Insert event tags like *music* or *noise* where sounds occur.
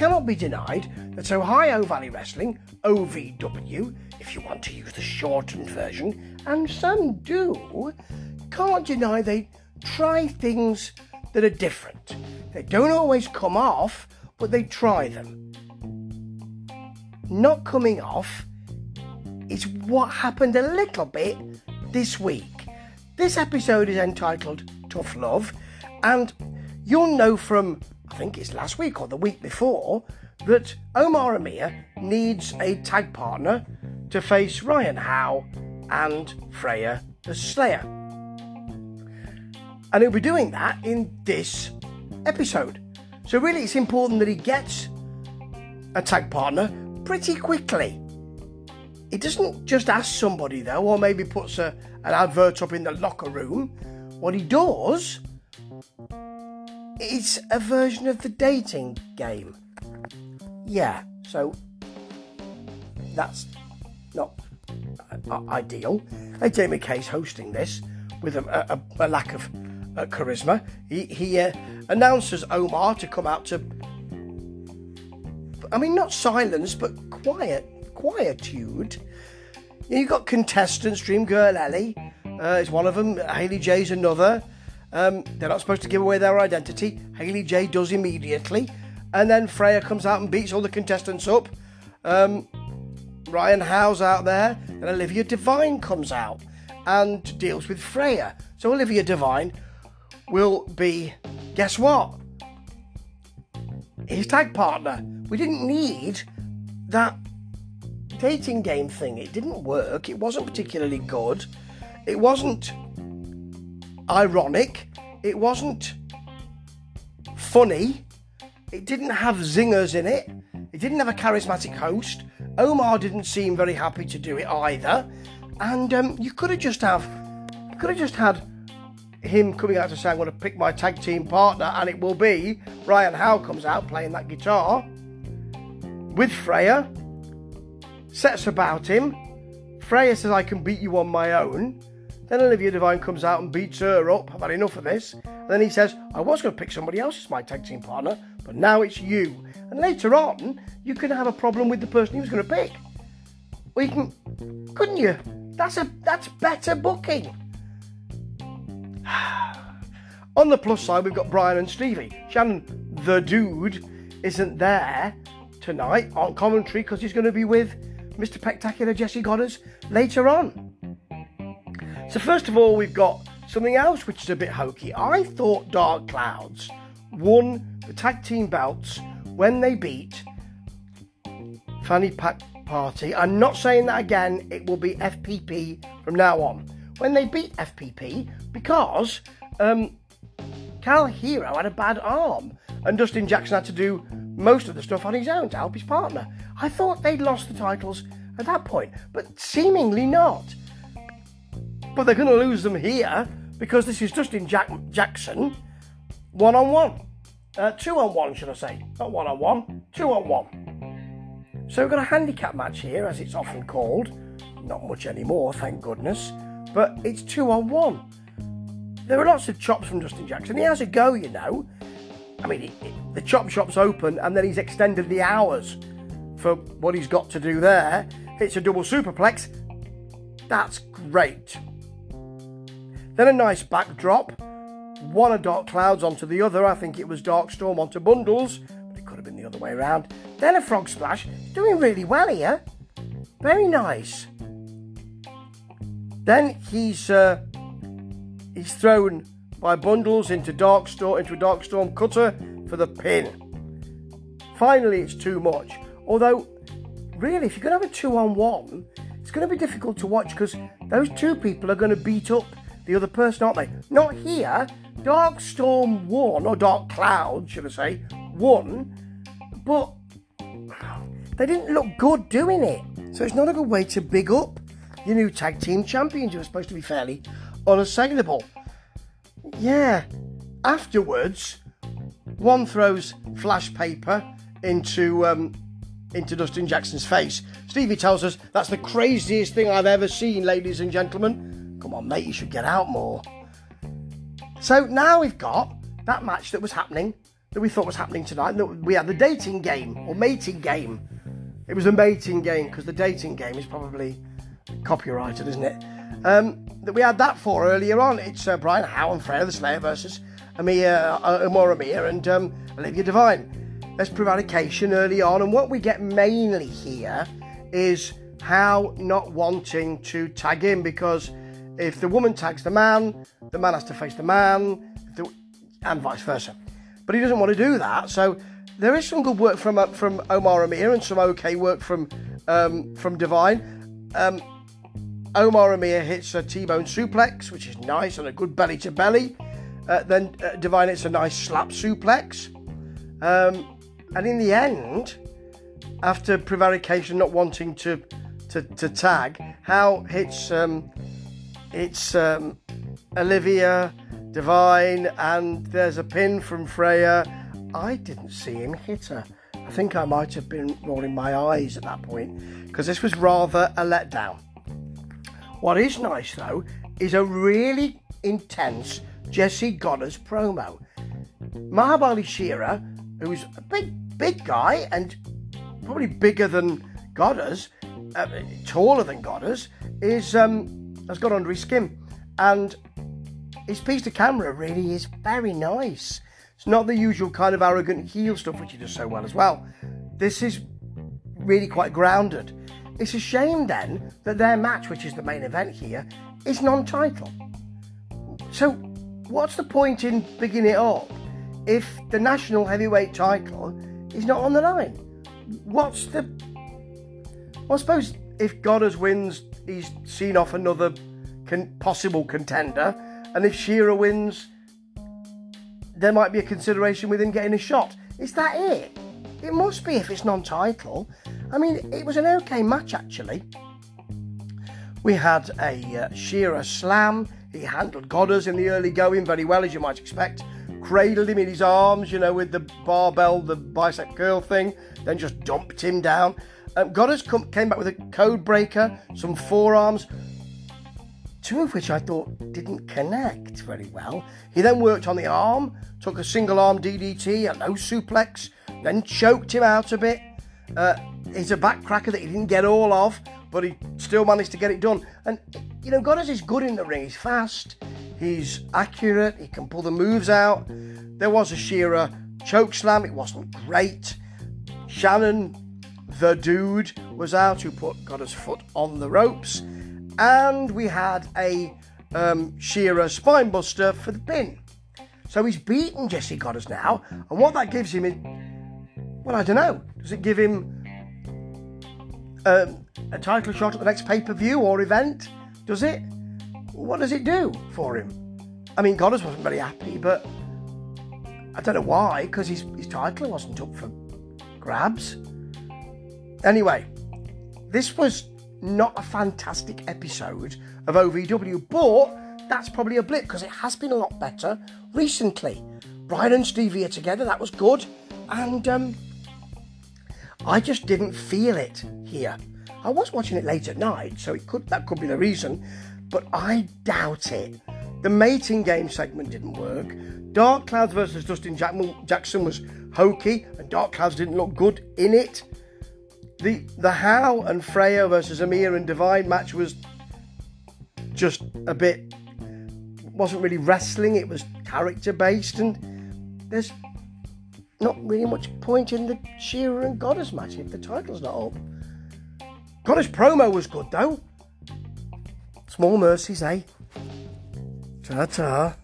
cannot be denied that Ohio Valley Wrestling, OVW, if you want to use the shortened version, and some do, can't deny they try things that are different. They don't always come off, but they try them. Not coming off is what happened a little bit this week. This episode is entitled Tough Love, and you'll know from, I think it's last week or the week before, that Omar Amir needs a tag partner to face Ryan Howe and Freya the Slayer. And he'll be doing that in this episode. So, really, it's important that he gets a tag partner pretty quickly. He doesn't just ask somebody, though, or maybe puts a, an advert up in the locker room. What he does is a version of the dating game. Yeah, so that's not uh, ideal. And Jamie Kay's hosting this with a, a, a lack of uh, charisma. He, he uh, announces Omar to come out to, I mean, not silence, but quiet, quietude. You've got contestants, Dream Girl Ellie uh, is one of them, Haley J's another. Um, they're not supposed to give away their identity. Haley J does immediately. And then Freya comes out and beats all the contestants up. Um, Ryan Howe's out there. And Olivia Devine comes out and deals with Freya. So Olivia Devine will be, guess what? His tag partner. We didn't need that dating game thing. It didn't work. It wasn't particularly good. It wasn't ironic. It wasn't funny. It didn't have zingers in it. It didn't have a charismatic host. Omar didn't seem very happy to do it either. And um, you could have just have, you could have just had him coming out to say, "I'm going to pick my tag team partner," and it will be Ryan Howe comes out playing that guitar with Freya, sets about him. Freya says, "I can beat you on my own." Then Olivia Devine comes out and beats her up. I've had enough of this. And then he says, I was going to pick somebody else as my tag team partner, but now it's you. And later on, you can have a problem with the person he was going to pick. Well, you can, couldn't you? That's a that's better booking. *sighs* on the plus side, we've got Brian and Stevie. Shannon, the dude, isn't there tonight on commentary because he's going to be with Mr. Spectacular Jesse Godderz later on. So, first of all, we've got something else which is a bit hokey. I thought Dark Clouds won the tag team belts when they beat Fanny Pack Party. I'm not saying that again, it will be FPP from now on. When they beat FPP, because um, Cal Hero had a bad arm and Dustin Jackson had to do most of the stuff on his own to help his partner. I thought they'd lost the titles at that point, but seemingly not but they're going to lose them here because this is Dustin Jack- Jackson one on one. Uh, two on one, should I say? Not one on one, two on one. So we've got a handicap match here, as it's often called. Not much anymore, thank goodness. But it's two on one. There are lots of chops from Dustin Jackson. He has a go, you know. I mean, he, he, the chop shop's open, and then he's extended the hours for what he's got to do there. It's a double superplex. That's great. Then a nice backdrop. One of Dark Clouds onto the other. I think it was Dark Storm onto Bundles, but it could have been the other way around. Then a Frog Splash. Doing really well here. Very nice. Then he's uh, he's thrown by Bundles into Dark Storm into a Dark Storm cutter for the pin. Finally, it's too much. Although, really, if you're going to have a two on one, it's going to be difficult to watch because those two people are going to beat up the other person, aren't they? Not here. Dark Storm won, or Dark Cloud, should I say, won, but they didn't look good doing it. So it's not a good way to big up your new tag team champions who are supposed to be fairly unassailable. Yeah. Afterwards, one throws flash paper into um, into Dustin Jackson's face. Stevie tells us that's the craziest thing I've ever seen, ladies and gentlemen. Come on, mate, you should get out more. So now we've got that match that was happening that we thought was happening tonight. That we had the dating game or mating game. It was a mating game because the dating game is probably copyrighted, isn't it? Um, that we had that for earlier on. It's uh, Brian Howe and Freya the Slayer versus Amir, uh, Amor Amir and um, Olivia Divine. There's prevarication early on, and what we get mainly here is Howe not wanting to tag in because if the woman tags the man, the man has to face the man, the, and vice versa. But he doesn't want to do that, so there is some good work from uh, from Omar Amir and some okay work from um, from Devine. Um, Omar Amir hits a T-bone suplex, which is nice, and a good belly to belly. Uh, then uh, Devine hits a nice slap suplex. Um, and in the end, after prevarication not wanting to to, to tag, Howe hits um, it's um, Olivia, Devine, and there's a pin from Freya. I didn't see him hit her. I think I might have been rolling my eyes at that point because this was rather a letdown. What is nice though is a really intense Jesse Godderz's promo. Mahabali Shera, who's a big, big guy and probably bigger than Godderz, uh, taller than Godderz, is um, has got under his skin, and his piece to camera really is very nice. It's not the usual kind of arrogant heel stuff which he does so well as well. This is really quite grounded. It's a shame then that their match, which is the main event here, is non-title. So, what's the point in bigging it up if the national heavyweight title is not on the line? What's the well, I suppose if Godderz wins, he's seen off another con- possible contender, and if Shera wins, there might be a consideration with him getting a shot. Is that it? It must be if it's non-title. I mean, it was an okay match actually. We had a uh, Shera slam. He handled Godderz in the early going very well, as you might expect. Cradled him in his arms, you know, with the barbell, the bicep curl thing. Then just dumped him down. Um, came back with a code breaker, some forearms, two of which I thought didn't connect very well. He then worked on the arm, took a single arm DDT, a low suplex, then choked him out a bit. Uh, it's a backcracker that he didn't get all of, but he still managed to get it done. And you know, Godderz is good in the ring. He's fast, he's accurate, he can pull the moves out. There was a Shera choke slam, it wasn't great. Shannon the dude was out who put got his foot on the ropes, and we had a um, Shera spinebuster for the pin. So he's beaten Jesse Godderz now, and what that gives him is, well, I don't know. Does it give him um, a title shot at the next pay per view or event? Does it? What does it do for him? I mean, Godderz wasn't very happy, but I don't know why, because his, his title wasn't up for grabs. Anyway, this was not a fantastic episode of OVW, but that's probably a blip because it has been a lot better recently. Brian and Stevie are together, that was good, and um, I just didn't feel it here. I was watching it late at night, so it could that could be the reason, but I doubt it. The mating game segment didn't work. Dark Clouds versus Dustin Jackson was hokey, and Dark Clouds didn't look good in it. The the Howe and Freya versus Amir and Divine match was just a bit wasn't really wrestling, it was character based and there's not really much point in the Shera and Godderz match if the title's not up. Godderz promo was good though. Small mercies, eh? Ta ta.